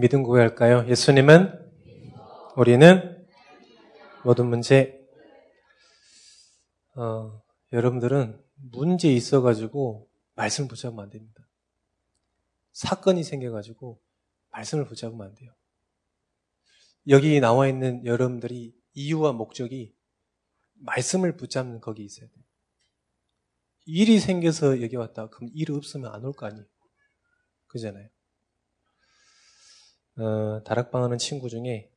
믿음 고백할까요? 예수님은 우리는 모든 문제 어, 여러분들은 문제 있어가지고 말씀을 붙잡으면 안 됩니다. 사건이 생겨가지고 말씀을 붙잡으면 안 돼요. 여기 나와 있는 여러분들이 이유와 목적이 말씀을 붙잡는 거기 있어야 돼요. 일이 생겨서 여기 왔다. 그럼 일 없으면 안 올 거 아니에요. 그잖아요. 어, 다락방 하는 친구 중에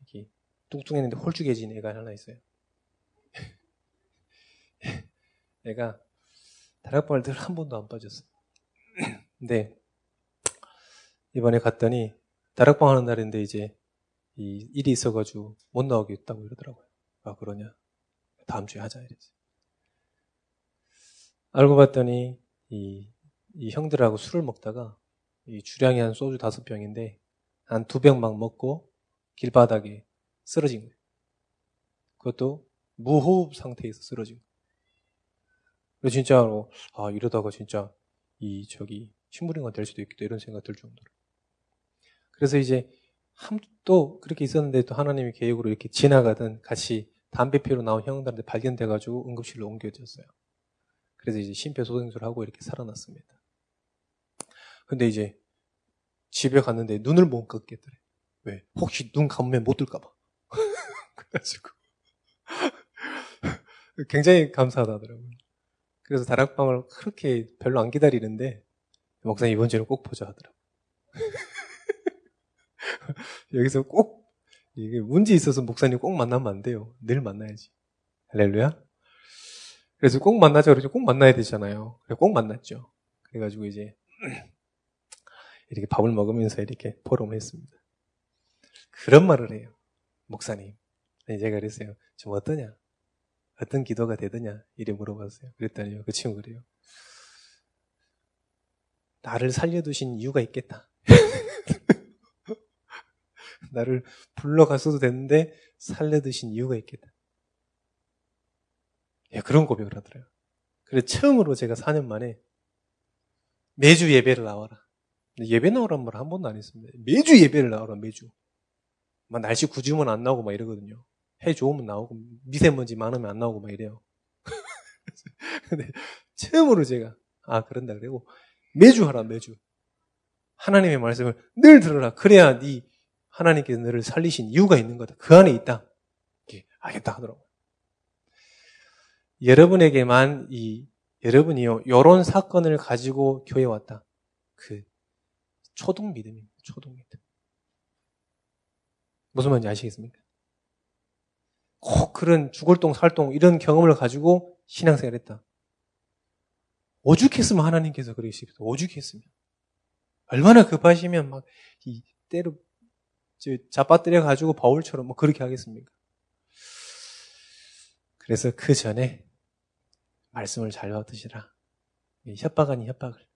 이렇게 뚱뚱했는데 홀쭉해진 애가 하나 있어요. 애가 다락방을 늘 한 번도 안 빠졌어. 근데 이번에 갔더니 다락방 하는 날인데 이제 이 일이 있어가지고 못 나오겠다고 이러더라고요. 아 그러냐? 다음 주에 하자 이랬지. 알고 봤더니 이, 이 형들하고 술을 먹다가 이 주량이 한 소주 다섯 병인데 한 두 병 막 먹고 길바닥에 쓰러진 거예요. 그것도 무호흡 상태에서 쓰러진 거예요. 그래서 진짜로 아 이러다가 진짜 이 저기 식물인간 될 수도 있겠다 이런 생각 들 정도로. 그래서 이제 또 그렇게 있었는데 또 하나님의 계획으로 이렇게 지나가던 같이 담배 피우러 나온 형들한테 발견돼가지고 응급실로 옮겨졌어요. 그래서 이제 심폐소생술을 하고 이렇게 살아났습니다. 근데 이제 집에 갔는데 눈을 못 감겠더래. 왜? 혹시 눈 감으면 못 들까봐. 그래가지고 굉장히 감사하다더라고요. 그래서 다락방을 그렇게 별로 안 기다리는데 목사님 이번 주에는 꼭 보자 하더라고요. 여기서 꼭 이게 문제 있어서 목사님 꼭 만나면 안 돼요. 늘 만나야지. 할렐루야. 그래서 꼭 만나자 그러죠. 꼭 만나야 되잖아요. 그래 꼭 만났죠. 그래가지고 이제 이렇게 밥을 먹으면서 이렇게 포럼을 했습니다. 그런 말을 해요. 목사님. 제가 그랬어요. 좀 어떠냐? 어떤 기도가 되더냐? 이래 물어봤어요. 그랬더니요. 그 친구 그래요. 나를 살려두신 이유가 있겠다. 나를 불러갔어도 되는데 살려두신 이유가 있겠다. 예, 그런 고백을 하더라고요. 그래서 처음으로 제가 4년 만에 매주 예배를 나와라. 예배 나오란 말 한 번도 안 했습니다. 매주 예배를 나오라, 매주. 막 날씨 구지면 안 나오고 막 이러거든요. 해 좋으면 나오고, 미세먼지 많으면 안 나오고 막 이래요. 근데 처음으로 제가, 아, 그런다 그러고, 매주 하라, 매주. 하나님의 말씀을 늘 들어라. 그래야 네 하나님께서 너를 살리신 이유가 있는 거다. 그 안에 있다. 알겠다 하더라고요. 여러분에게만 이 여러분이요 요런 사건을 가지고 교회 왔다. 그 초동 믿음입니다. 초동 믿음. 무슨 말인지 아시겠습니까? 꼭 그런 죽을동 살동 이런 경험을 가지고 신앙생활 했다. 오죽했으면 하나님께서 그러시겠어. 오죽했으면. 얼마나 급하시면 막, 이, 때로, 잡아뜨려 가지고 바울처럼 뭐 그렇게 하겠습니까? 그래서 그 전에 말씀을 잘 받으시라. 협박 아닌 협박을.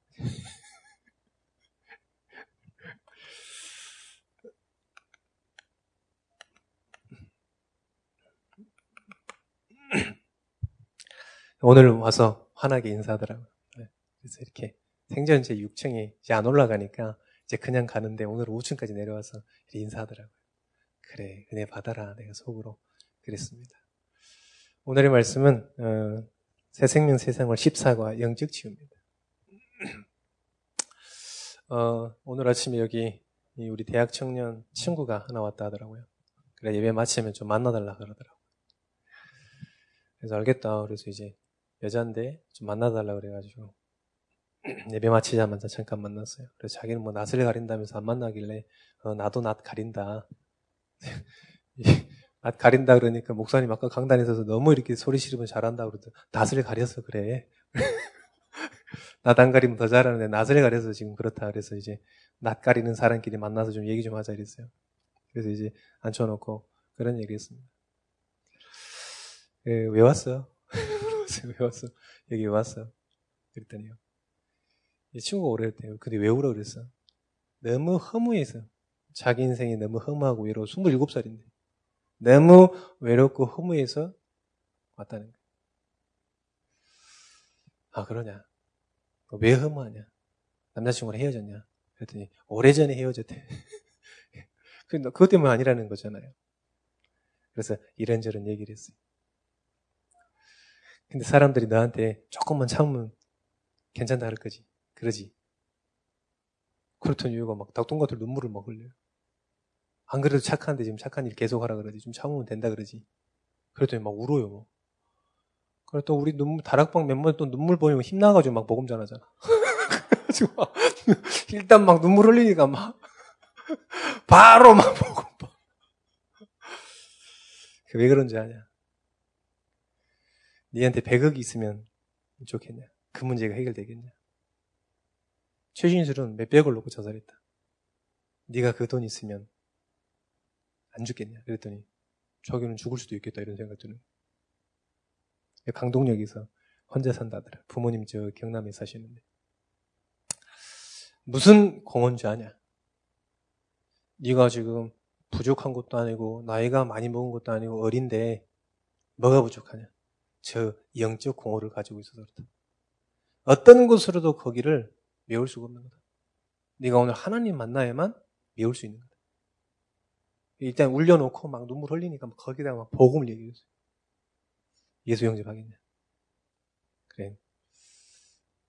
오늘 와서 환하게 인사하더라고요. 네. 그래서 이렇게 생전제 6층에 이제 안 올라가니까 이제 그냥 가는데 오늘 5층까지 내려와서 인사하더라고요. 그래, 은혜 받아라. 내가 속으로 그랬습니다. 오늘의 말씀은 어, 새 생명 세상을 14과 영적 치유입니다. 어, 오늘 아침에 여기 우리 대학 청년 친구가 하나 왔다 하더라고요. 그래 예배 마치면 좀 만나달라 그러더라고요. 그래서 알겠다. 그래서 이제 여자인데 좀 만나달라 그래가지고 예배 마치자마자 잠깐 만났어요. 그래서 자기는 뭐 낯을 가린다면서 안 만나길래 어, 나도 낯 가린다. 낯 가린다 그러니까 목사님 아까 강단에 서서 너무 이렇게 소리 지르면 잘한다 그러더 낯을 가려서 그래. 낯안 가리면 더 잘하는데 낯을 가려서 지금 그렇다 그래서 이제 낯 가리는 사람끼리 만나서 좀 얘기 좀 하자 이랬어요. 그래서 이제 앉혀놓고 그런 얘기 했습니다. 예, 왜 왔어? 왜 왔어? 여기 왜 왔어? 그랬더니요. 이 친구가 오래 했대요. 근데 왜 울어 그랬어? 너무 허무해서. 자기 인생이 너무 허무하고 외로워. 27살인데. 너무 외롭고 허무해서 왔다는 거예요. 아, 그러냐. 왜 허무하냐. 남자친구랑 헤어졌냐. 그랬더니, 오래전에 헤어졌대. 그것 때문 아니라는 거잖아요. 그래서 이런저런 얘기를 했어요. 근데 사람들이 너한테 조금만 참으면 괜찮다 할 거지. 그러지. 그렇던 이유가 막 닭똥같은 눈물을 막 흘려요. 안 그래도 착한데 지금 착한 일 계속 하라 그러지. 좀 참으면 된다 그러지. 그랬더니 막 울어요. 뭐. 그래 또 우리 눈물 다락방 멤버 또 눈물 보이면 힘나가지고 막 모금 전하잖아. 그래가지고 막 일단 막 눈물 흘리니까 막 바로 막 모금. 왜 그런지 아냐? 니한테 100억이 있으면 좋겠냐? 그 문제가 해결되겠냐? 최신술은 몇백을 놓고 자살했다. 네가 그 돈 있으면 안 죽겠냐? 그랬더니 저기는 죽을 수도 있겠다 이런 생각 드는. 강동역에서 혼자 산다더라. 부모님 저 경남에 사시는데 무슨 공헌지 아냐? 네가 지금 부족한 것도 아니고 나이가 많이 먹은 것도 아니고 어린데 뭐가 부족하냐? 저 영적 공허를 가지고 있어서 그렇다. 어떤 것으로도 거기를 메울 수가 없는 거다. 네가 오늘 하나님 만나야만 메울 수 있는 거다. 일단 울려놓고 막 눈물 흘리니까 막 거기다가 막 복음을 얘기했어요. 예수 영접하겠냐? 그래.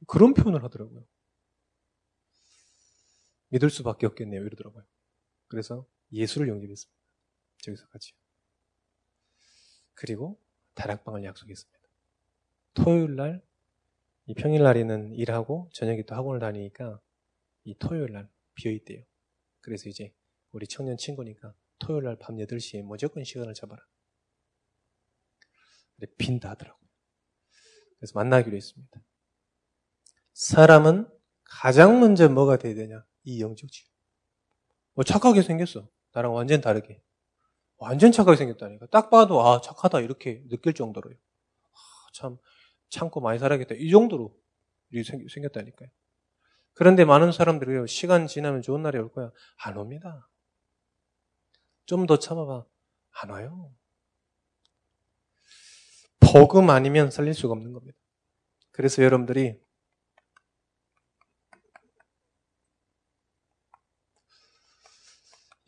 그런 표현을 하더라고요. 믿을 수밖에 없겠네요. 이러더라고요. 그래서 예수를 영접했습니다. 저기서 같이. 그리고 다락방을 약속했습니다. 토요일 날, 이 평일 날에는 일하고 저녁에 또 학원을 다니니까 이 토요일 날 비어있대요. 그래서 이제 우리 청년 친구니까 토요일 날 밤 8시에 무조건 시간을 잡아라. 근데 빈다 하더라고요. 그래서 만나기로 했습니다. 사람은 가장 먼저 뭐가 돼야 되냐? 이 영적 지뭐 착하게 생겼어. 나랑 완전 다르게. 완전 착하게 생겼다니까. 딱 봐도 아 착하다 이렇게 느낄 정도로요. 아, 참 참고 많이 살아야겠다. 이 정도로 생겼다니까요. 그런데 많은 사람들이요. 시간 지나면 좋은 날이 올 거야. 안 옵니다. 좀 더 참아봐. 안 와요. 복음 아니면 살릴 수가 없는 겁니다. 그래서 여러분들이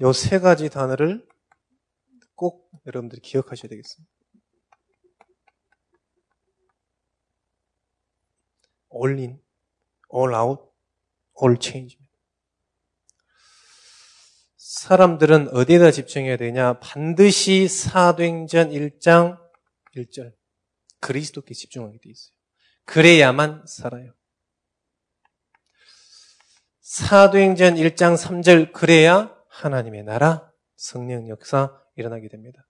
요 세 가지 단어를 꼭 여러분들이 기억하셔야 되겠습니다. all in, all out, all. 사람들은 어디에다 집중해야 되냐? 반드시 사도행전 1장 1절 그리스도께 집중하게 돼 있어요. 그래야만 살아요. 사도행전 1장 3절 그래야 하나님의 나라, 성령 역사 일어나게 됩니다.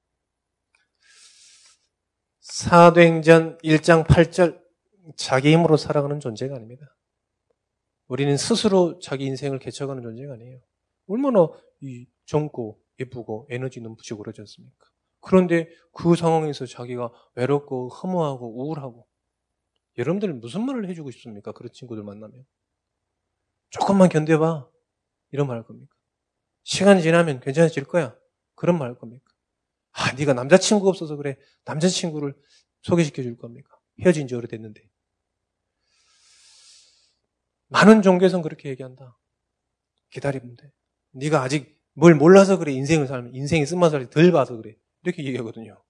사도행전 1장 8절 자기 힘으로 살아가는 존재가 아닙니다. 우리는 스스로 자기 인생을 개척하는 존재가 아니에요. 얼마나 이 젊고 예쁘고 에너지 넘치고 그러지 않습니까? 그런데 그 상황에서 자기가 외롭고 허무하고 우울하고 여러분들 무슨 말을 해주고 싶습니까? 그런 친구들 만나면 조금만 견뎌봐 이런 말 할 겁니까? 시간이 지나면 괜찮아질 거야. 그런 말 할 겁니까? 아, 네가 남자친구가 없어서 그래. 남자친구를 소개시켜 줄 겁니까? 헤어진 지 오래됐는데. 많은 종교에서는 그렇게 얘기한다. 기다리면 돼. 네가 아직 뭘 몰라서 그래. 인생을 살면 인생의 쓴맛을 덜 봐서 그래. 이렇게 얘기하거든요.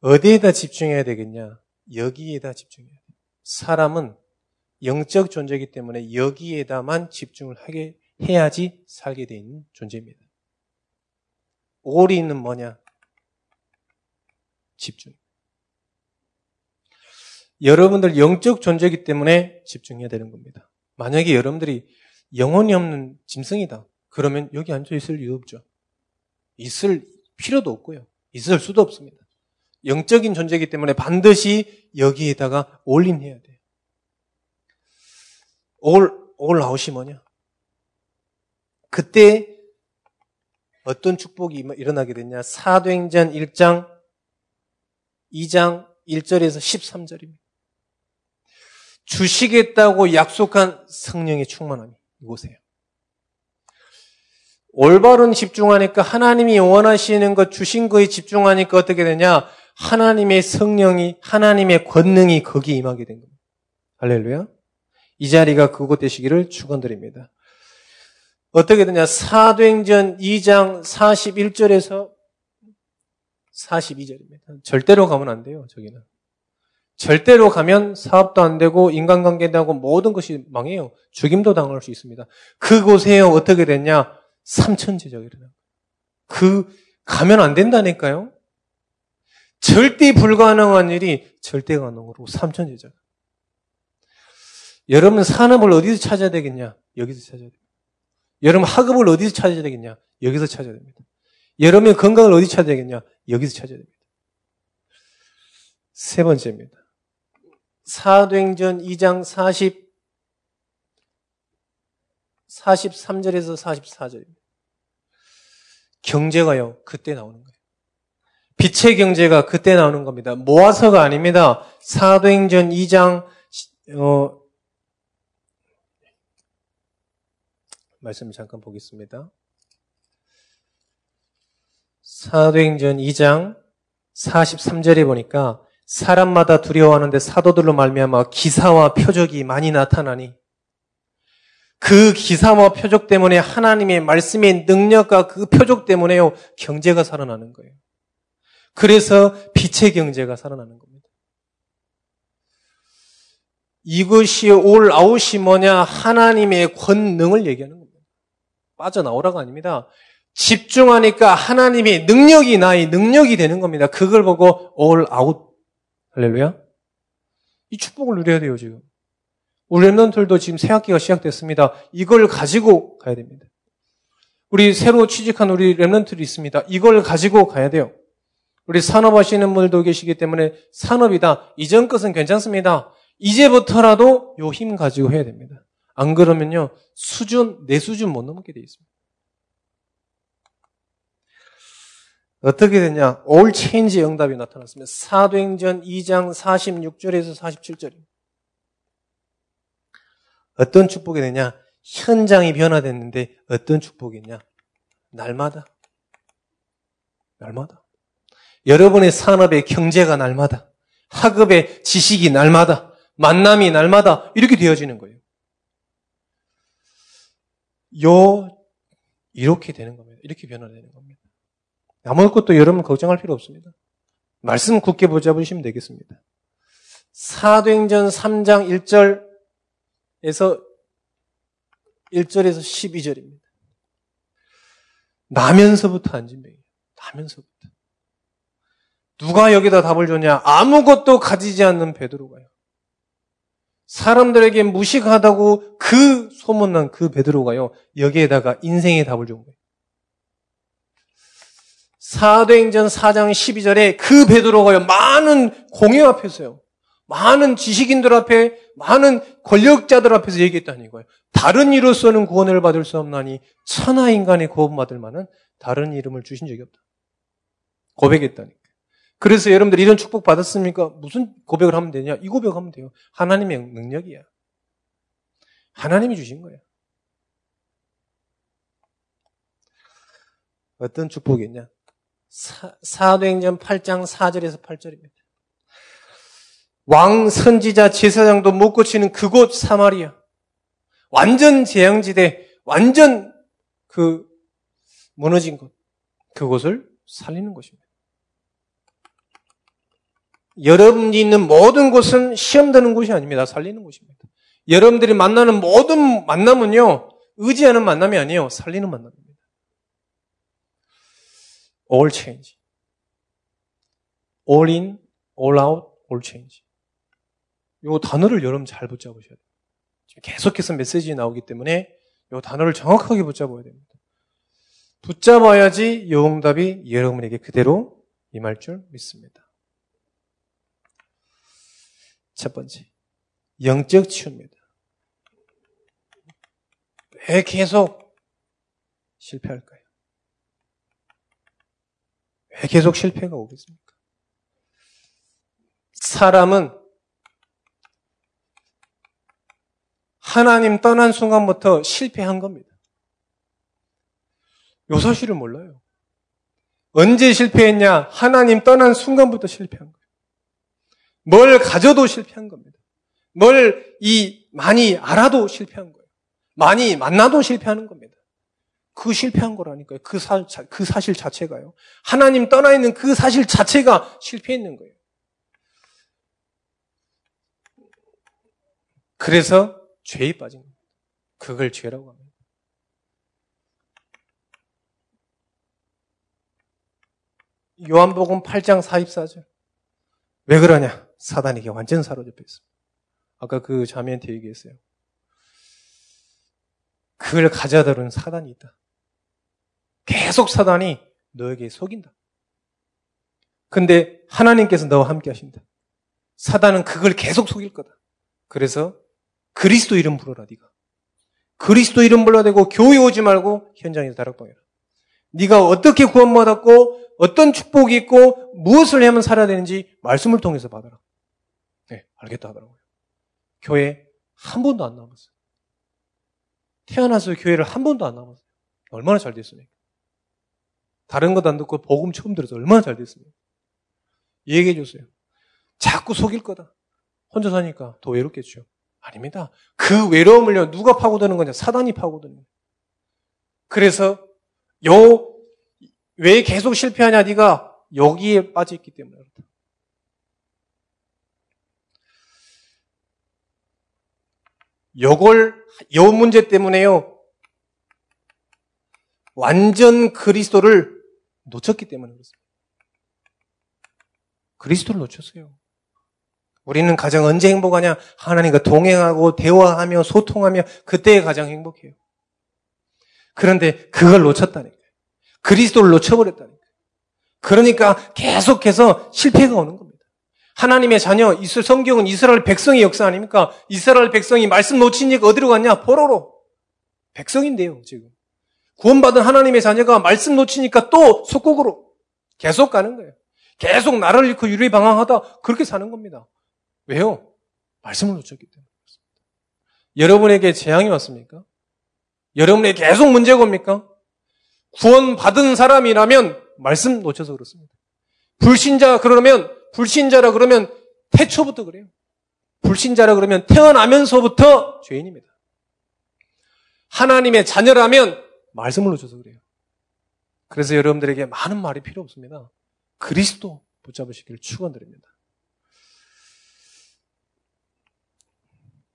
어디에다 집중해야 되겠냐? 여기에다 집중해야 돼. 사람은 영적 존재이기 때문에 여기에다만 집중을 하게 해야지 살게 있는 존재입니다. 올이는 뭐냐? 집중. 여러분들 영적 존재이기 때문에 집중해야 되는 겁니다. 만약에 여러분들이 영혼이 없는 짐승이다. 그러면 여기 앉아 있을 이유 없죠. 있을 필요도 없고요. 있을 수도 없습니다. 영적인 존재이기 때문에 반드시 여기에다가 올인해야 돼요. 올, 올 아웃이 뭐냐? 그때 어떤 축복이 일어나게 됐냐? 사도행전 1장, 2장 1절에서 13절입니다. 주시겠다고 약속한 성령의 충만함이 이곳에요. 올바른 집중하니까 하나님이 원하시는 것 주신 거에 집중하니까 어떻게 되냐? 하나님의 성령이 하나님의 권능이 거기에 임하게 된 겁니다. 할렐루야. 이 자리가 그곳 되시기를 축원드립니다. 어떻게 되냐? 사도행전 2장 41절에서 42절입니다. 절대로 가면 안 돼요, 저기는. 절대로 가면 사업도 안 되고 인간관계도 하고 모든 것이 망해요. 죽임도 당할 수 있습니다. 그곳에 어떻게 됐냐? 삼천제자가 일어나. 그 가면 안 된다니까요. 절대 불가능한 일이 절대 가능으로 삼천제자. 여러분 산업을 어디서 찾아야 되겠냐? 여기서 찾아야 됩니다. 여러분 학업을 어디서 찾아야 되겠냐? 여기서 찾아야 됩니다. 여러분의 건강을 어디 찾아야 되겠냐? 여기서 찾아야 됩니다. 세 번째입니다. 사도행전 2장 40, 43절에서 44절입니다. 경제가요, 그때 나오는 거예요. 빛의 경제가 그때 나오는 겁니다. 모아서가 아닙니다. 사도행전 2장, 어, 말씀 잠깐 보겠습니다. 사도행전 2장 43절에 보니까 사람마다 두려워하는데 사도들로 말미암아 기사와 표적이 많이 나타나니 그 기사와 표적 때문에 하나님의 말씀의 능력과 그 표적 때문에요 경제가 살아나는 거예요. 그래서 빛의 경제가 살아나는 겁니다. 이것이 올 아웃이 뭐냐 하나님의 권능을 얘기하는 겁니다. 빠져나오라가 아닙니다. 집중하니까 하나님의 능력이 나의 능력이 되는 겁니다. 그걸 보고 all out. 할렐루야. 이 축복을 누려야 돼요, 지금. 우리 랩런들도 지금 새 학기가 시작됐습니다. 이걸 가지고 가야 됩니다. 우리 새로 취직한 우리 랩런들이 있습니다. 이걸 가지고 가야 돼요. 우리 산업하시는 분들도 계시기 때문에 산업이다. 이전 것은 괜찮습니다. 이제부터라도 요 힘 가지고 해야 됩니다. 안 그러면요, 수준, 내 수준 못 넘게 돼 있습니다. 어떻게 되냐? 올 체인지 응답이 나타났습니다. 사도행전 2장 46절에서 47절입니다. 어떤 축복이 되냐? 현장이 변화됐는데 어떤 축복이냐? 날마다. 날마다. 여러분의 산업의 경제가 날마다. 학업의 지식이 날마다. 만남이 날마다. 이렇게 되어지는 거예요. 요, 이렇게 되는 겁니다. 이렇게 변화되는 겁니다. 아무것도 여러분 걱정할 필요 없습니다. 말씀 굳게 붙잡으시면 되겠습니다. 사도행전 3장 1절에서 1절에서 12절입니다. 나면서부터 안진병이에요. 나면서부터. 누가 여기다 답을 줬냐? 아무것도 가지지 않는 베드로가요. 사람들에게 무식하다고 그 소문난 그 베드로가요. 여기에다가 인생의 답을 준 거예요. 사도행전 4장 12절에 그 베드로가요. 많은 공회 앞에서요. 많은 지식인들 앞에, 많은 권력자들 앞에서 얘기했다는 이거예요. 다른 이로서는 구원을 받을 수 없나니 천하 인간의 구원받을 만한 다른 이름을 주신 적이 없다. 고백했다니까. 그래서 여러분들 이런 축복 받았습니까? 무슨 고백을 하면 되냐? 이 고백하면 돼요. 하나님의 능력이야. 하나님이 주신 거예요. 어떤 축복이냐? 사, 도행전 8장 4절에서 8절입니다. 왕 선지자 제사장도 못 고치는 그곳 사마리아. 완전 재앙지대, 완전 그 무너진 곳. 그곳을 살리는 것입니다. 여러분이 있는 모든 곳은 시험 드는 곳이 아닙니다. 살리는 곳입니다. 여러분들이 만나는 모든 만남은요, 의지하는 만남이 아니에요. 살리는 만남입니다. all change. all in, all out, all change. 이 단어를 여러분 잘 붙잡으셔야 돼요. 지금 계속해서 메시지 나오기 때문에 이 단어를 정확하게 붙잡아야 됩니다. 붙잡아야지 요 응답이 여러분에게 그대로 임할 줄 믿습니다. 첫 번째, 영적 치유입니다. 왜 계속 실패할까요? 왜 계속 실패가 오겠습니까? 사람은 하나님 떠난 순간부터 실패한 겁니다. 요 사실을 몰라요. 언제 실패했냐? 하나님 떠난 순간부터 실패한 거예요. 뭘 가져도 실패한 겁니다. 뭘 이 많이 알아도 실패한 거예요. 많이 만나도 실패하는 겁니다. 그 실패한 거라니까요. 그, 사, 그 사실 자체가요. 하나님 떠나 있는 그 사실 자체가 실패했는 거예요. 그래서 죄에 빠진 겁니다. 그걸 죄라고 합니다. 요한복음 8장 44절. 왜 그러냐? 사단에게 완전 사로잡혀 있습니다. 아까 그 자매한테 얘기했어요. 그걸 가져다는 사단이 있다. 계속 사단이 너에게 속인다. 근데 하나님께서 너와 함께 하신다. 사단은 그걸 계속 속일 거다. 그래서 그리스도 이름 불러라 네가. 그리스도 이름 불러대고 교회 오지 말고 현장에서 다락방해라. 네가 어떻게 구원받았고 어떤 축복이 있고 무엇을 하면 살아야 되는지 말씀을 통해서 받아라. 네, 알겠다 하더라고요. 교회 한 번도 안 나왔어요. 태어나서 교회를 한 번도 안 나왔어요. 얼마나 잘 됐습니까? 다른 것 안 듣고 복음 처음 들어서 얼마나 잘 됐습니까? 얘기해 주세요. 자꾸 속일 거다. 혼자 사니까 더 외롭겠죠. 아닙니다. 그 외로움을요, 누가 파고드는 거냐? 사단이 파고드는 거예요. 그래서 요, 왜 계속 실패하냐? 네가 여기에 빠져있기 때문에 그렇다. 요걸, 요 문제 때문에요. 완전 그리스도를 놓쳤기 때문에 그렇습니다. 그리스도를 놓쳤어요. 우리는 가장 언제 행복하냐? 하나님과 동행하고 대화하며 소통하며 그때에 가장 행복해요. 그런데 그걸 놓쳤다니까요. 그리스도를 놓쳐버렸다니까요. 그러니까 계속해서 실패가 오는 겁니다. 하나님의 자녀, 이스 성경은 이스라엘 백성의 역사 아닙니까? 이스라엘 백성이 말씀 놓치니까 어디로 갔냐? 포로로. 백성인데요, 지금. 구원받은 하나님의 자녀가 말씀 놓치니까 또 속국으로 계속 가는 거예요. 계속 나를 잃고 유리방황하다 그렇게 사는 겁니다. 왜요? 말씀을 놓쳤기 때문에 그렇습니다. 여러분에게 재앙이 왔습니까? 여러분에게 계속 문제가 옵니까? 구원받은 사람이라면 말씀 놓쳐서 그렇습니다. 불신자 그러면 불신자라 그러면 태초부터 그래요. 불신자라 그러면 태어나면서부터 죄인입니다. 하나님의 자녀라면 말씀을 놓쳐서 그래요. 그래서 여러분들에게 많은 말이 필요 없습니다. 그리스도 붙잡으시기를 축원드립니다.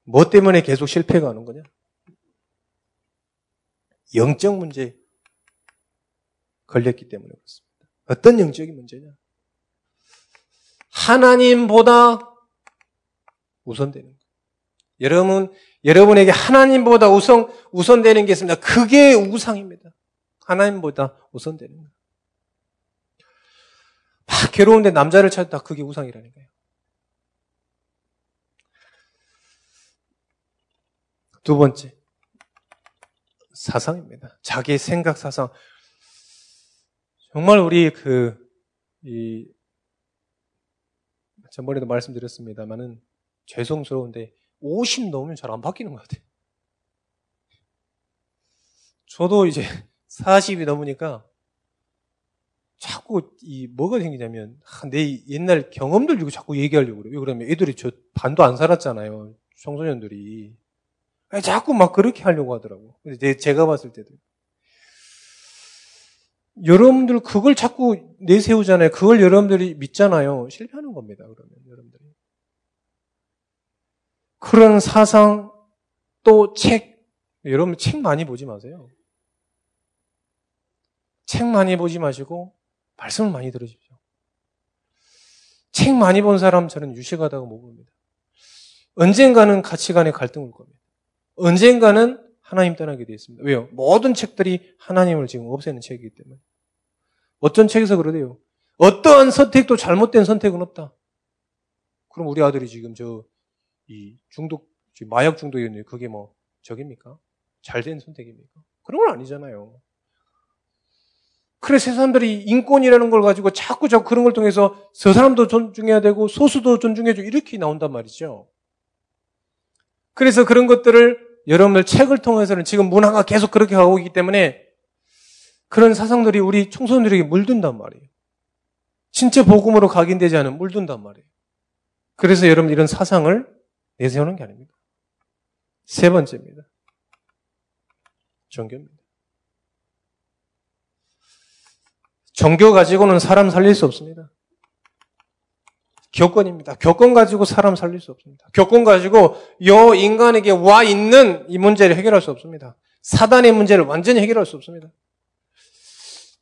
뭐 때문에 계속 실패가 하는 거냐? 영적 문제 걸렸기 때문에 그렇습니다. 어떤 영적인 문제냐? 하나님보다 우선되는 거. 여러분, 여러분에게 하나님보다 우선, 우선되는 게 있습니다. 그게 우상입니다. 하나님보다 우선되는 거. 막 괴로운데 남자를 찾다 그게 우상이라니까요. 두 번째, 사상입니다. 자기 생각 사상. 정말 우리 그, 이, 전번에도 말씀드렸습니다만은 죄송스러운데 50 넘으면 잘 안 바뀌는 것 같아요. 저도 이제 40이 넘으니까 자꾸 이 뭐가 생기냐면 내 옛날 경험들 주고 자꾸 얘기하려고 그래요. 왜 그러면 애들이 저 반도 안 살았잖아요. 청소년들이. 자꾸 막 그렇게 하려고 하더라고. 근데 제가 봤을 때도. 여러분들 그걸 자꾸 내세우잖아요. 그걸 여러분들이 믿잖아요. 실패하는 겁니다. 그러면 여러분들이. 그런 사상 또 책, 여러분 책 많이 보지 마세요. 책 많이 보지 마시고 말씀을 많이 들으십시오. 책 많이 본 사람 저는 유식하다고 못 봅니다. 언젠가는 가치관의 갈등 올 겁니다. 언젠가는 하나님 떠나게 되어 있습니다. 왜요? 모든 책들이 하나님을 지금 없애는 책이기 때문에. 어떤 책에서 그러대요. 어떠한 선택도 잘못된 선택은 없다. 그럼 우리 아들이 지금 저, 이 중독, 마약 중독이었는데 그게 뭐, 적입니까? 잘된 선택입니까? 그런 건 아니잖아요. 그래, 세 사람들이 인권이라는 걸 가지고 자꾸 자꾸 그런 걸 통해서 저 사람도 존중해야 되고 소수도 존중해줘. 이렇게 나온단 말이죠. 그래서 그런 것들을 여러분들 책을 통해서는 지금 문화가 계속 그렇게 가고 있기 때문에 그런 사상들이 우리 청소년들에게 물든단 말이에요. 신체 복음으로 각인되지 않은 물든단 말이에요. 그래서 여러분 이런 사상을 내세우는 게 아닙니다. 세 번째입니다. 종교입니다. 종교 가지고는 사람 살릴 수 없습니다. 교권입니다. 교권 가지고 사람 살릴 수 없습니다. 교권 가지고 요 인간에게 와 있는 이 문제를 해결할 수 없습니다. 사단의 문제를 완전히 해결할 수 없습니다.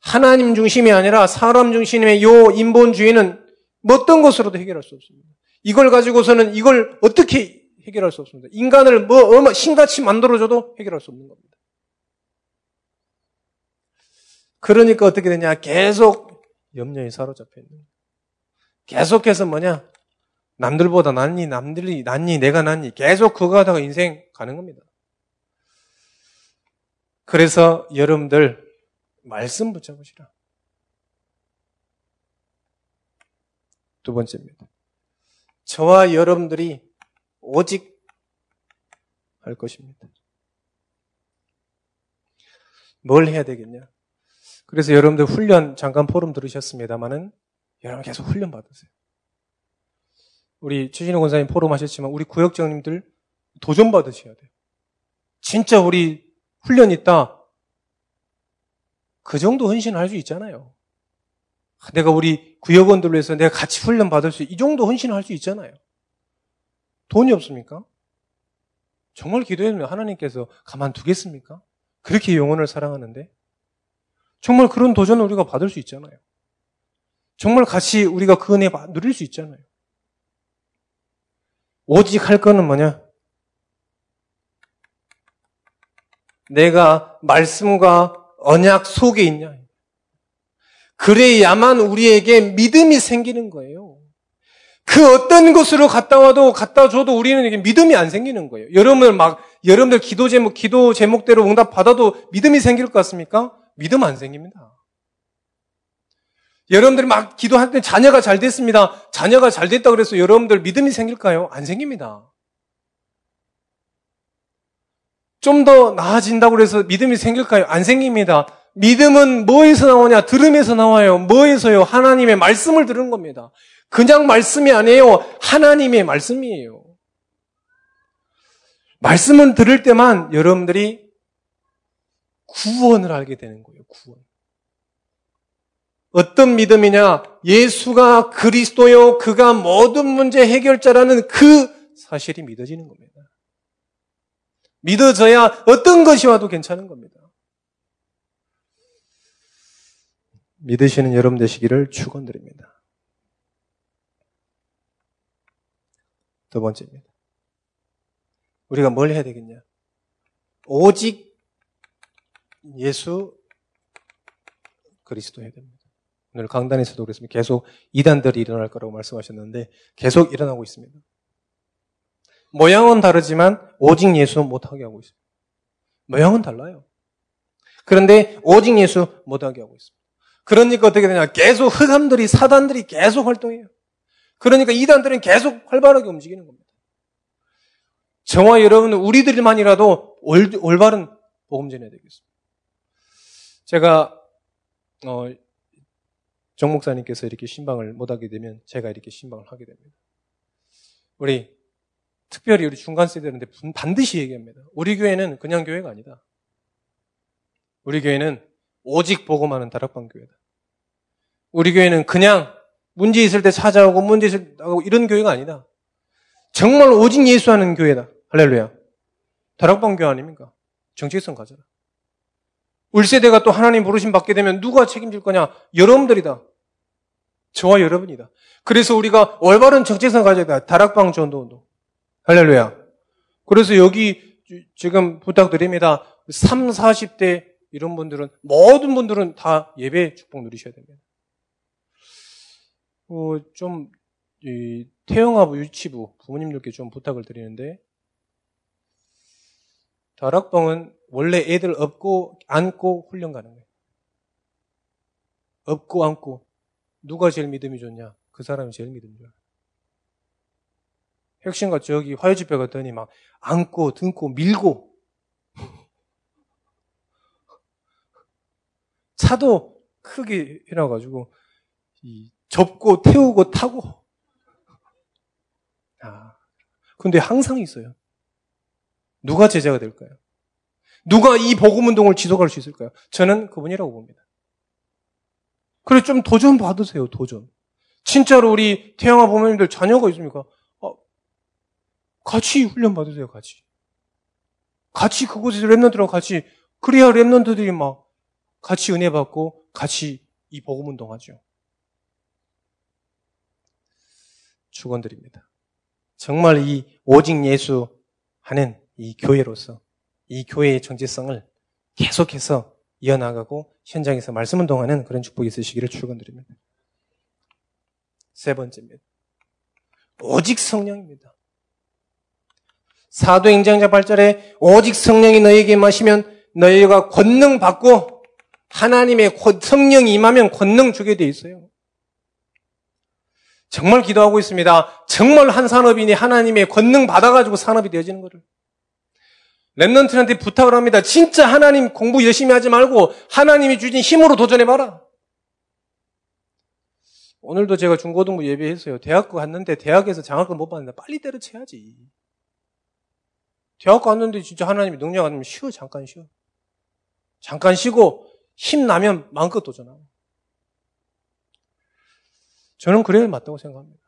하나님 중심이 아니라 사람 중심의 요 인본주의는 어떤 것으로도 해결할 수 없습니다. 이걸 가지고서는 이걸 어떻게 해결할 수 없습니다. 인간을 뭐 신같이 만들어줘도 해결할 수 없는 겁니다. 그러니까 어떻게 되냐? 계속 염려에 사로잡혀 있는. 계속해서 뭐냐? 남들보다 낫니, 남들이 낫니, 내가 낫니. 계속 그거 하다가 인생 가는 겁니다. 그래서 여러분들 말씀 붙여보시라. 두 번째입니다. 저와 여러분들이 오직 할 것입니다. 뭘 해야 되겠냐? 그래서 여러분들 훈련 잠깐 포럼 들으셨습니다만은 여러분 계속 훈련 받으세요. 우리 최진호 권사님 포럼 하셨지만 우리 구역장님들 도전 받으셔야 돼요. 진짜 우리 훈련 있다. 그 정도 헌신을 할 수 있잖아요. 내가 우리 구역원들로 해서 내가 같이 훈련 받을 수, 이 정도 헌신을 할 수 있잖아요. 돈이 없습니까? 정말 기도해면 하나님께서 가만두겠습니까? 그렇게 영혼을 사랑하는데? 정말 그런 도전을 우리가 받을 수 있잖아요. 정말 같이 우리가 그 은혜 누릴 수 있잖아요. 오직 할 거는 뭐냐? 내가 말씀과 언약 속에 있냐? 그래야만 우리에게 믿음이 생기는 거예요. 그 어떤 곳으로 갔다 와도 갔다 줘도 우리는 이게 믿음이 안 생기는 거예요. 여러분들 막 여러분들 기도 제목 기도 제목대로 응답 받아도 믿음이 생길 것 같습니까? 믿음 안 생깁니다. 여러분들이 막 기도할 때 자녀가 잘 됐습니다. 자녀가 잘 됐다 그래서 여러분들 믿음이 생길까요? 안 생깁니다. 좀 더 나아진다고 그래서 믿음이 생길까요? 안 생깁니다. 믿음은 뭐에서 나오냐? 들음에서 나와요. 뭐에서요? 하나님의 말씀을 들은 겁니다. 그냥 말씀이 아니에요. 하나님의 말씀이에요. 말씀은 들을 때만 여러분들이 구원을 알게 되는 거예요. 구원. 어떤 믿음이냐? 예수가 그리스도요, 그가 모든 문제 해결자라는 그 사실이 믿어지는 겁니다. 믿어져야 어떤 것이 와도 괜찮은 겁니다. 믿으시는 여러분 되시기를 축원드립니다. 두 번째입니다. 우리가 뭘 해야 되겠냐? 오직 예수 그리스도 해야 됩니다. 오늘 강단에서도 그랬습니다. 계속 이단들이 일어날 거라고 말씀하셨는데 계속 일어나고 있습니다. 모양은 다르지만 오직 예수 못하게 하고 있습니다. 모양은 달라요. 그런데 오직 예수 못하게 하고 있습니다. 그러니까 어떻게 되냐? 계속 흑암들이 사단들이 계속 활동해요. 그러니까 이단들은 계속 활발하게 움직이는 겁니다. 저와 여러분은 우리들만이라도 올, 올바른 복음 전해야 되겠습니다. 제가 어, 정 목사님께서 이렇게 신방을 못하게 되면 제가 이렇게 신방을 하게 됩니다. 우리 특별히 우리 중간 세대인데 반드시 얘기합니다. 우리 교회는 그냥 교회가 아니다. 우리 교회는 오직 복음하는 다락방 교회다. 우리 교회는 그냥 문제 있을 때 찾아오고 문제 있을 때 하고 이런 교회가 아니다. 정말 오직 예수하는 교회다. 할렐루야. 다락방 교회 아닙니까? 정체성 가져라. 우리 세대가 또 하나님 부르심 받게 되면 누가 책임질 거냐? 여러분들이다. 저와 여러분이다. 그래서 우리가 올바른 정체성 가져야 돼. 다락방 전도 운동. 할렐루야. 그래서 여기 지금 부탁드립니다. 3, 40대 이런 분들은 모든 분들은 다 예배 축복 누리셔야 됩니다. 어, 좀 이, 태영아부 유치부 부모님들께 좀 부탁을 드리는데 다락방은 원래 애들 업고 안고 훈련 가는 거예요. 업고 안고 누가 제일 믿음이 좋냐? 그 사람이 제일 믿음이 좋아요. 핵심과 저기 화요 집회 갔더니 막 안고 등고 밀고 차도 크게 해놔가지고 이 접고 태우고 타고 아 근데 항상 있어요. 누가 제자가 될까요? 누가 이 복음 운동을 지속할 수 있을까요? 저는 그분이라고 봅니다. 그래, 좀 도전 받으세요, 도전. 진짜로 우리 태영아 부모님들 자녀가 있습니까? 어, 같이 훈련 받으세요, 같이. 같이 그곳에서 랩런트랑 같이, 그래야 랩런트들이 막 같이 은혜 받고 같이 이 복음 운동하죠. 축원드립니다. 정말 이 오직 예수 하는 이 교회로서 이 교회의 정체성을 계속해서 이어나가고 현장에서 말씀 운동하는 그런 축복이 있으시기를 축원드립니다. 세 번째입니다. 오직 성령입니다. 사도행전자 8절에 오직 성령이 너에게 마시면 너희가 권능 받고 하나님의 성령이 임하면 권능 주게 돼 있어요. 정말 기도하고 있습니다. 정말 한 산업인이 하나님의 권능 받아가지고 산업이 되어지는 것을. 랩런트한테 부탁을 합니다. 진짜 하나님 공부 열심히 하지 말고 하나님이 주신 힘으로 도전해봐라. 오늘도 제가 중고등부 예배했어요. 대학교 갔는데 대학에서 장학금 못 받는다. 빨리 때려쳐야지. 대학 갔는데 진짜 하나님이 능력 안 되면 쉬어. 잠깐 쉬어. 잠깐 쉬고 힘 나면 마음껏 도전하고. 저는 그래야 맞다고 생각합니다.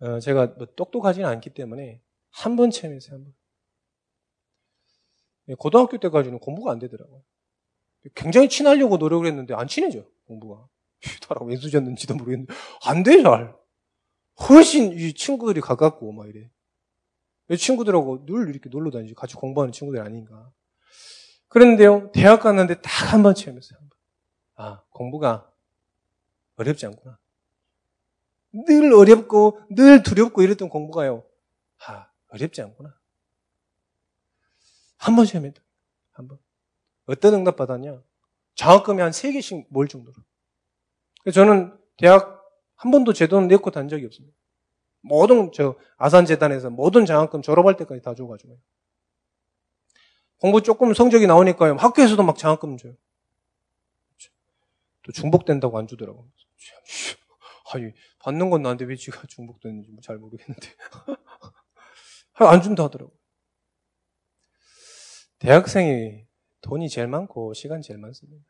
어, 제가 뭐 똑똑하지는 않기 때문에 한 번 체험했어요, 한 번. 예, 고등학교 때까지는 공부가 안 되더라고요. 굉장히 친하려고 노력을 했는데 안 친해져, 공부가. 따라 왜 수졌는지도 모르겠는데, 안 돼, 잘. 훨씬 이 친구들이 가깝고, 막 이래. 친구들하고 늘 이렇게 놀러 다니지. 같이 공부하는 친구들 아닌가. 그런데요, 대학 갔는데 딱 한 번 체험했어요. 한 번. 아, 공부가 어렵지 않구나. 늘 어렵고 늘 두렵고 이랬던 공부가요. 아, 어렵지 않구나. 한번 시험했다. 한 번. 어떤 응답 받았냐? 장학금이 한세 개씩 몰 정도로. 저는 대학 한 번도 제돈 내고 단 적이 없습니다. 모든 저 아산재단에서 모든 장학금 졸업할 때까지 다 줘가지고요. 공부 조금 성적이 나오니까요. 학교에서도 막 장학금 줘요. 또 중복된다고 안 주더라고요. 아니, 받는 건 나한테 왜 지가 중복되는지 잘 모르겠는데. 안 준다 하더라고요. 대학생이 돈이 제일 많고 시간 제일 많습니다.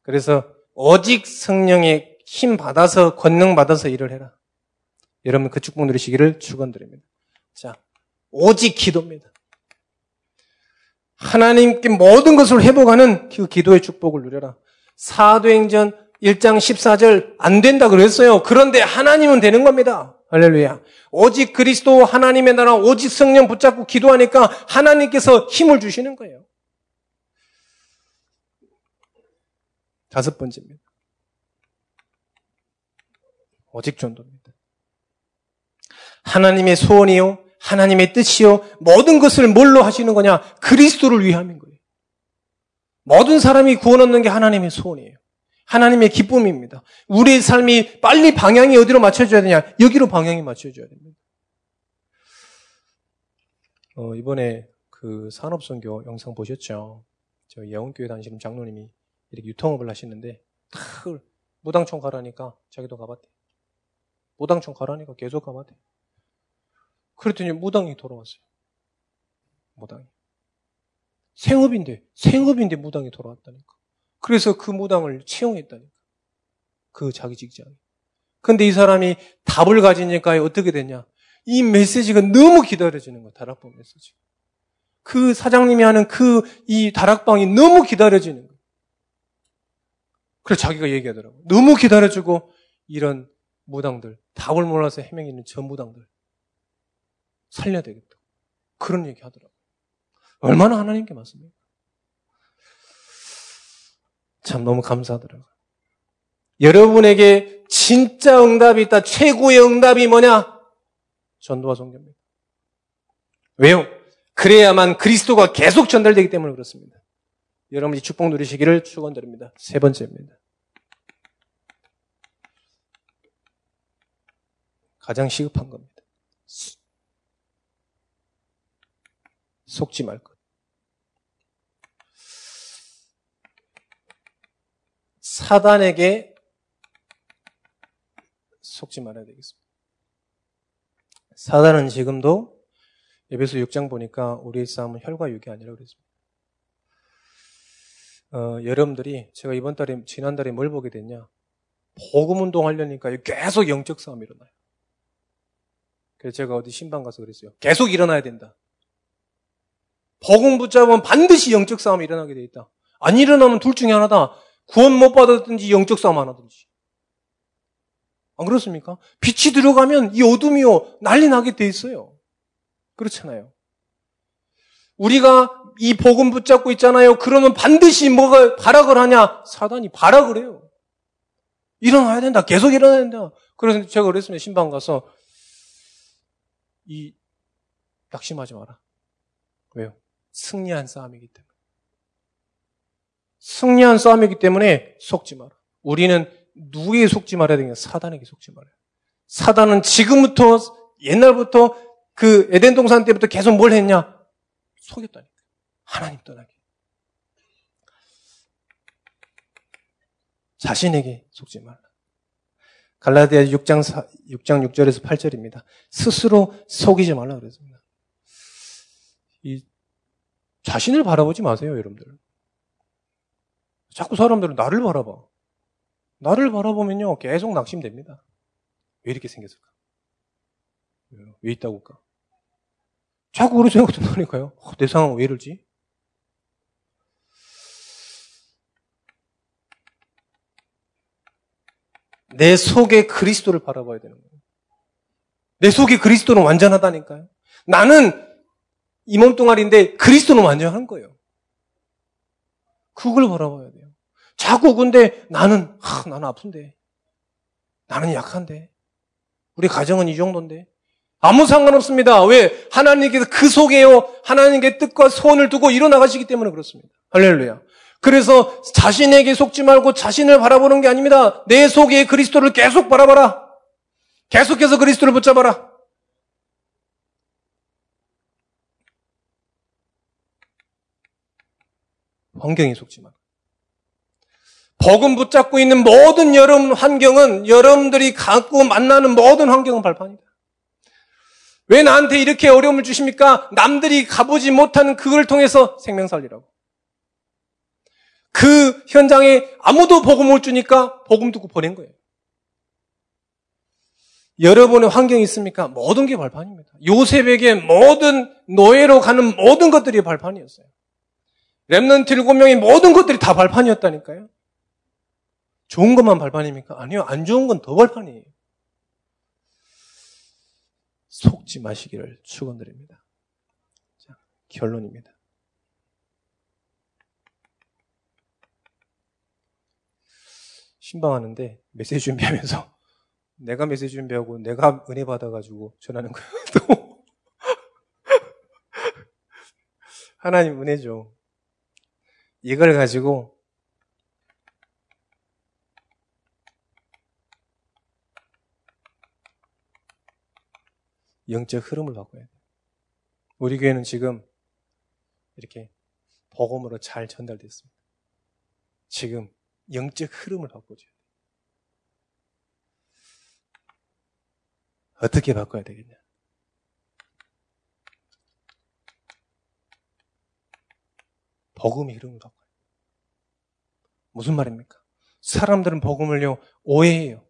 그래서 오직 성령의 힘 받아서 권능 받아서 일을 해라. 여러분 그 축복 누리시기를 축원드립니다. 자, 오직 기도입니다. 하나님께 모든 것을 회복하는 그 기도의 축복을 누려라. 사도행전 1장 14절 안 된다 그랬어요. 그런데 하나님은 되는 겁니다. 할렐루야. 오직 그리스도 하나님의 나라 오직 성령 붙잡고 기도하니까 하나님께서 힘을 주시는 거예요. 다섯 번째입니다. 오직 전도입니다. 하나님의 소원이요, 하나님의 뜻이요, 모든 것을 뭘로 하시는 거냐? 그리스도를 위함인 거예요. 모든 사람이 구원 얻는 게 하나님의 소원이에요. 하나님의 기쁨입니다. 우리의 삶이 빨리 방향이 어디로 맞춰줘야 되냐? 여기로 방향이 맞춰줘야 됩니다. 어, 이번에 그 산업선교 영상 보셨죠? 저 예원교회 다니시는 장로님이 이렇게 유통업을 하시는데, 무당총 가라니까 자기도 가봤대. 무당총 가라니까 계속 가봤대. 그랬더니 무당이 돌아왔어요. 무당이. 생업인데, 생업인데 무당이 돌아왔다니까. 그래서 그 무당을 채용했다니까. 그 자기 직장에. 근데 이 사람이 답을 가지니까 어떻게 됐냐? 이 메시지가 너무 기다려지는 거야, 다락방 메시지. 그 사장님이 하는 그 이 다락방이 너무 기다려지는 거야. 그래서 자기가 얘기하더라고. 너무 기다려주고 이런 무당들, 답을 몰라서 헤매기는 저 무당들 살려야 되겠다. 그런 얘기 하더라고. 얼마나 하나님께 맞습니까? 참 너무 감사하더라고요. 여러분에게 진짜 응답이 있다. 최고의 응답이 뭐냐? 전도와 성경입니다. 왜요? 그래야만 그리스도가 계속 전달되기 때문에 그렇습니다. 여러분이 축복 누리시기를 축원드립니다. 세 번째입니다. 가장 시급한 겁니다. 속지 말 것. 사단에게 속지 말아야 되겠습니다. 사단은 지금도 에베소 6장 보니까 우리의 싸움은 혈과 육이 아니라 그랬습니다. 어, 여러분들이 제가 이번 달에 지난 달에 뭘 보게 됐냐? 복음 운동 하려니까 계속 영적 싸움이 일어나요. 그래서 제가 어디 신방 가서 그랬어요. 계속 일어나야 된다. 복음 붙잡으면 반드시 영적 싸움이 일어나게 돼 있다. 안 일어나면 둘 중에 하나다. 구원 못 받았든지 영적 싸움 하나든지. 안 그렇습니까? 빛이 들어가면 이 어둠이요 난리 나게 돼 있어요. 그렇잖아요. 우리가 이 복음 붙잡고 있잖아요. 그러면 반드시 뭐가 발악을 하냐? 사단이 발악을 해요. 일어나야 된다. 계속 일어나야 된다. 그래서 제가 그랬습니다. 신방 가서 이 낙심하지 마라. 왜요? 승리한 싸움이기 때문에. 승리한 싸움이기 때문에 속지 마라. 우리는 누구에게 속지 말아야 되냐? 사단에게 속지 말아요. 사단은 지금부터 옛날부터 그 에덴 동산 때부터 계속 뭘 했냐? 속였다니까. 하나님 떠나게. 자신에게 속지 말라. 갈라디아 6장 4, 6장 6절에서 8절입니다. 스스로 속이지 말라 그랬습니다. 이 자신을 바라보지 마세요, 여러분들. 자꾸 사람들은 나를 바라봐. 나를 바라보면요, 계속 낙심됩니다. 왜 이렇게 생겼을까? 왜 있다고 할까? 자꾸 그런 생각 든다니까요. 어, 내 상황 왜 이러지? 내 속에 그리스도를 바라봐야 되는 거예요. 내 속에 그리스도는 완전하다니까요. 나는 이 몸뚱아리인데 그리스도는 완전한 거예요. 그걸 바라봐야 돼요. 자꾸 근데 나는 하, 나는 아픈데 나는 약한데 우리 가정은 이 정도인데 아무 상관없습니다. 왜? 하나님께서 그 속에요. 하나님께 뜻과 소원을 두고 일어나가시기 때문에 그렇습니다. 할렐루야. 그래서 자신에게 속지 말고 자신을 바라보는 게 아닙니다. 내 속에 그리스도를 계속 바라봐라. 계속해서 그리스도를 붙잡아라. 환경에 속지 마. 복음 붙잡고 있는 모든 여러분 환경은 여러분들이 갖고 만나는 모든 환경은 발판이다. 왜 나한테 이렇게 어려움을 주십니까? 남들이 가보지 못하는 그걸 통해서 생명 살리라고. 그 현장에 아무도 복음 못 주니까 복음 듣고 보낸 거예요. 여러분의 환경이 있습니까? 모든 게 발판입니다. 요셉에게 모든 노예로 가는 모든 것들이 발판이었어요. remnant 일곱 명의 모든 것들이 다 발판이었다니까요. 좋은 것만 발판입니까? 아니요. 안 좋은 건 더 발판이에요. 속지 마시기를 축원드립니다. 자, 결론입니다. 신방하는데 메시지 준비하면서 내가 메시지 준비하고 내가 은혜 받아가지고 전하는 거예요. 또 하나님 은혜죠. 이걸 가지고 영적 흐름을 바꿔야 돼요. 우리 교회는 지금 이렇게 복음으로 잘 전달됐습니다. 지금 영적 흐름을 돼요. 어떻게 바꿔야 되겠냐? 복음의 흐름을 바꿔요. 무슨 말입니까? 사람들은 복음을요, 오해해요.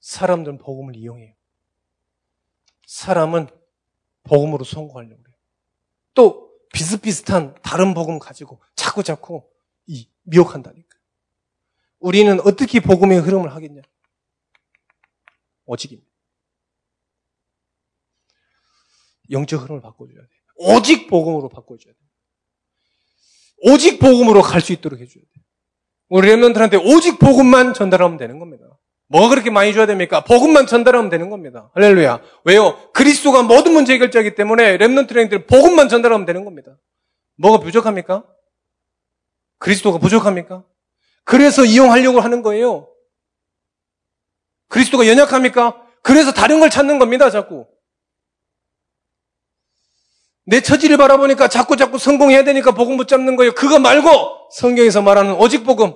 사람들은 복음을 이용해요. 사람은 복음으로 성공하려고 그래요. 또 비슷비슷한 다른 복음 가지고 자꾸 자꾸 이 미혹한다니까. 우리는 어떻게 복음의 흐름을 하겠냐? 오직입니다. 영적 흐름을 바꿔줘야 돼. 오직 복음으로 바꿔줘야 돼. 오직 복음으로 갈 수 있도록 해줘야 돼. 우리 랩런들한테 오직 복음만 전달하면 되는 겁니다. 뭐가 그렇게 많이 줘야 됩니까? 복음만 전달하면 되는 겁니다. 할렐루야. 왜요? 그리스도가 모든 문제 해결자이기 때문에 트레이들 복음만 전달하면 되는 겁니다. 뭐가 부족합니까? 그리스도가 부족합니까? 그래서 이용하려고 하는 거예요. 그리스도가 연약합니까? 그래서 다른 걸 찾는 겁니다, 자꾸. 내 처지를 바라보니까 자꾸 자꾸 성공해야 되니까 복음 붙잡는 거예요. 그거 말고 성경에서 말하는 오직 복음.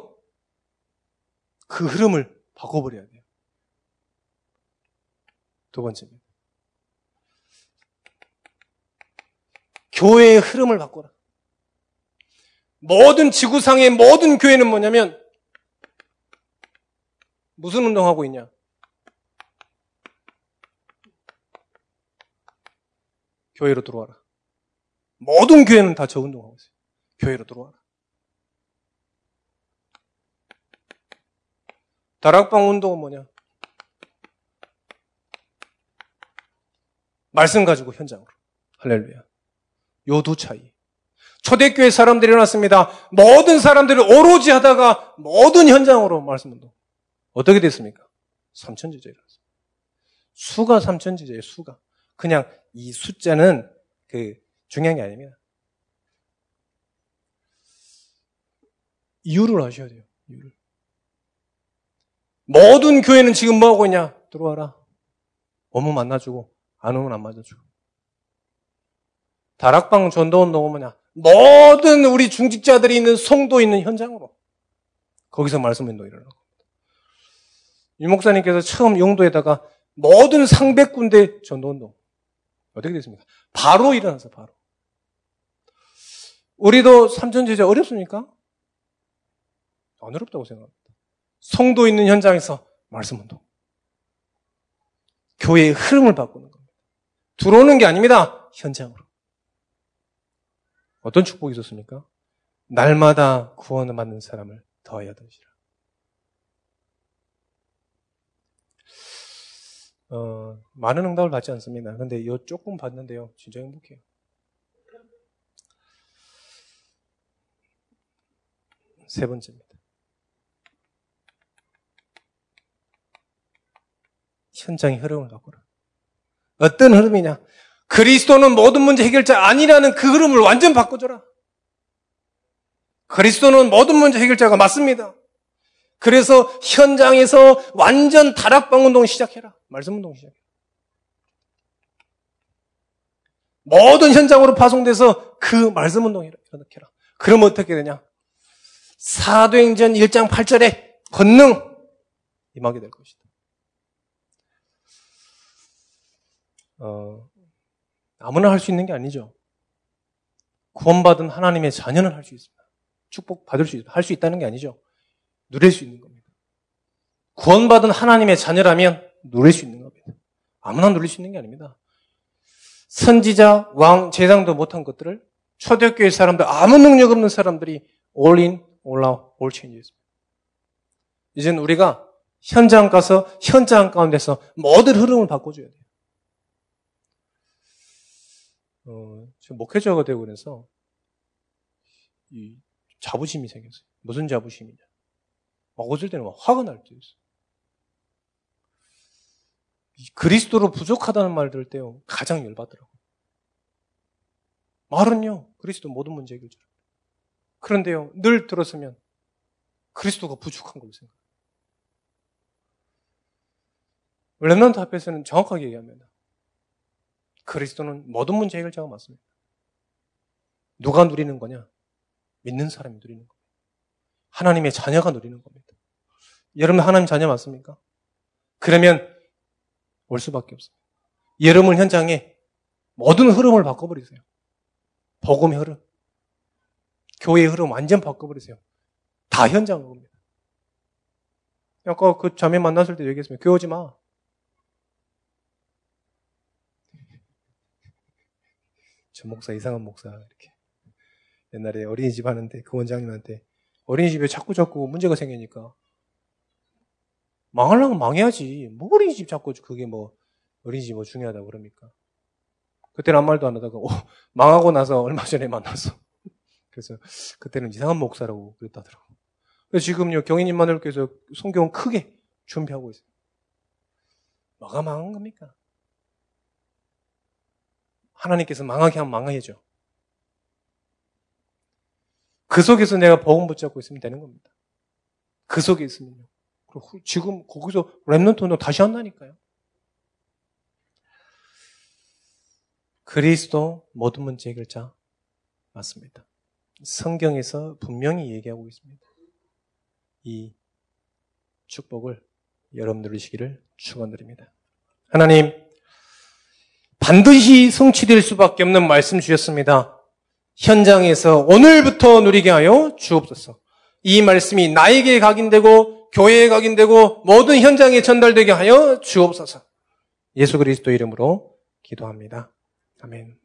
그 흐름을 바꿔버려야 돼요. 두 번째입니다. 교회의 흐름을 바꿔라. 모든 지구상의 모든 교회는 뭐냐면 무슨 운동하고 있냐? 교회로 들어와라. 모든 교회는 다 저 운동하고 있어요. 교회로 들어와라. 다락방 운동은 뭐냐? 말씀 가지고 현장으로. 할렐루야. 요 두 차이. 초대교회 사람들이 일어났습니다. 모든 사람들이 오로지 하다가 모든 현장으로 말씀 운동. 어떻게 됐습니까? 삼천지제 일어났어요. 수가 삼천지제예요, 수가. 그냥 이 숫자는 그 중요한 게 아닙니다. 이유를 아셔야 돼요. 이유를. 모든 교회는 지금 뭐 하고 있냐? 들어와라. 오면 만나주고 안 오면 안 맞아주고. 다락방 전도운동 뭐냐? 모든 우리 중직자들이 있는 성도 있는 현장으로 거기서 말씀 운동이 일어나고 유 목사님께서 처음 용도에다가 모든 상백군대 전도운동 어떻게 됐습니까? 바로 일어나서 바로 우리도 삼천제자 어렵습니까? 안 어렵다고 생각합니다. 성도 있는 현장에서 말씀 운동. 교회의 흐름을 바꾸는 겁니다. 들어오는 게 아닙니다. 현장으로. 어떤 축복이 있었습니까? 날마다 구원을 받는 사람을 더하여 드시라. 어, 많은 응답을 받지 않습니다. 근데 이 조금 받는데요. 진짜 행복해요. 세 번째입니다. 현장의 흐름을 바꾸라. 어떤 흐름이냐? 그리스도는 모든 문제 해결자 아니라는 그 흐름을 완전 바꿔줘라. 그리스도는 모든 문제 해결자가 맞습니다. 그래서 현장에서 완전 다락방 운동 시작해라. 말씀 운동 시작해라. 모든 현장으로 파송돼서 그 말씀 운동을 일으켜라. 그럼 어떻게 되냐? 사도행전 1장 8절에 권능 임하게 될 것이다. 어, 아무나 할 수 있는 게 아니죠. 구원받은 하나님의 자녀는 할 수 있습니다. 축복 받을 수, 할 수 있다는 게 아니죠. 누릴 수 있는 겁니다. 구원받은 하나님의 자녀라면 누릴 수 있는 겁니다. 아무나 누릴 수 있는 게 아닙니다. 선지자, 왕, 재상도 못한 것들을 초대교회 사람들, 아무 능력 없는 사람들이 all in, all out, all change 했습니다. 이제는 우리가 현장 가서 현장 가운데서 모든 흐름을 바꿔줘야 돼요. 어, 지금 목회자가 되고 그래서 이 자부심이 생겼어요. 무슨 자부심이냐? 막 어쩔 때는 막 화가 날 때도 있어요. 그리스도로 부족하다는 말 들을 때요, 가장 열받더라고요. 말은요, 그리스도 모든 문제 해결자. 그런데요, 늘 들었으면 그리스도가 부족한 걸로 생각해요. 렘넌트 앞에서는 정확하게 얘기합니다. 그리스도는 모든 문제 해결자가 맞습니다. 누가 누리는 거냐? 믿는 사람이 누리는 겁니다. 하나님의 자녀가 누리는 겁니다. 여러분 하나님 자녀 맞습니까? 그러면 올 수밖에 없습니다. 여러분 현장에 모든 흐름을 바꿔버리세요. 복음의 흐름. 교회의 흐름 완전 바꿔버리세요. 다 현장인 겁니다. 아까 그 자매 만났을 때 얘기했습니다. 교회 오지 마. 저 목사 이상한 목사 이렇게. 옛날에 어린이집 하는데 그 원장님한테 어린이집에 자꾸 자꾸 문제가 생기니까 망하려면 망해야지. 뭐 어린이집 자꾸 그게 뭐 어린이집 뭐 중요하다 그럽니까? 그때는 아무 말도 안 하다가 어, 망하고 나서 얼마 전에 만났어. 그래서 그때는 이상한 목사라고 그랬다더라고. 그래서 지금요 경인님만을께서 성경 크게 준비하고 있어요. 뭐가 망한 겁니까 하나님께서 망하게 하면 망하죠. 그 속에서 내가 복음 붙잡고 있으면 되는 겁니다. 그 속에 있으면요. 지금 거기서 랩런트는 다시 한다니까요. 그리스도 모든 문제 해결자 맞습니다. 성경에서 분명히 얘기하고 있습니다. 이 축복을 여러분 누리시기를 축원드립니다. 하나님 반드시 성취될 수밖에 없는 말씀 주셨습니다. 현장에서 오늘부터 누리게 하여 주옵소서. 이 말씀이 나에게 각인되고 교회에 각인되고 모든 현장에 전달되게 하여 주옵소서. 예수 그리스도 이름으로 기도합니다. 아멘.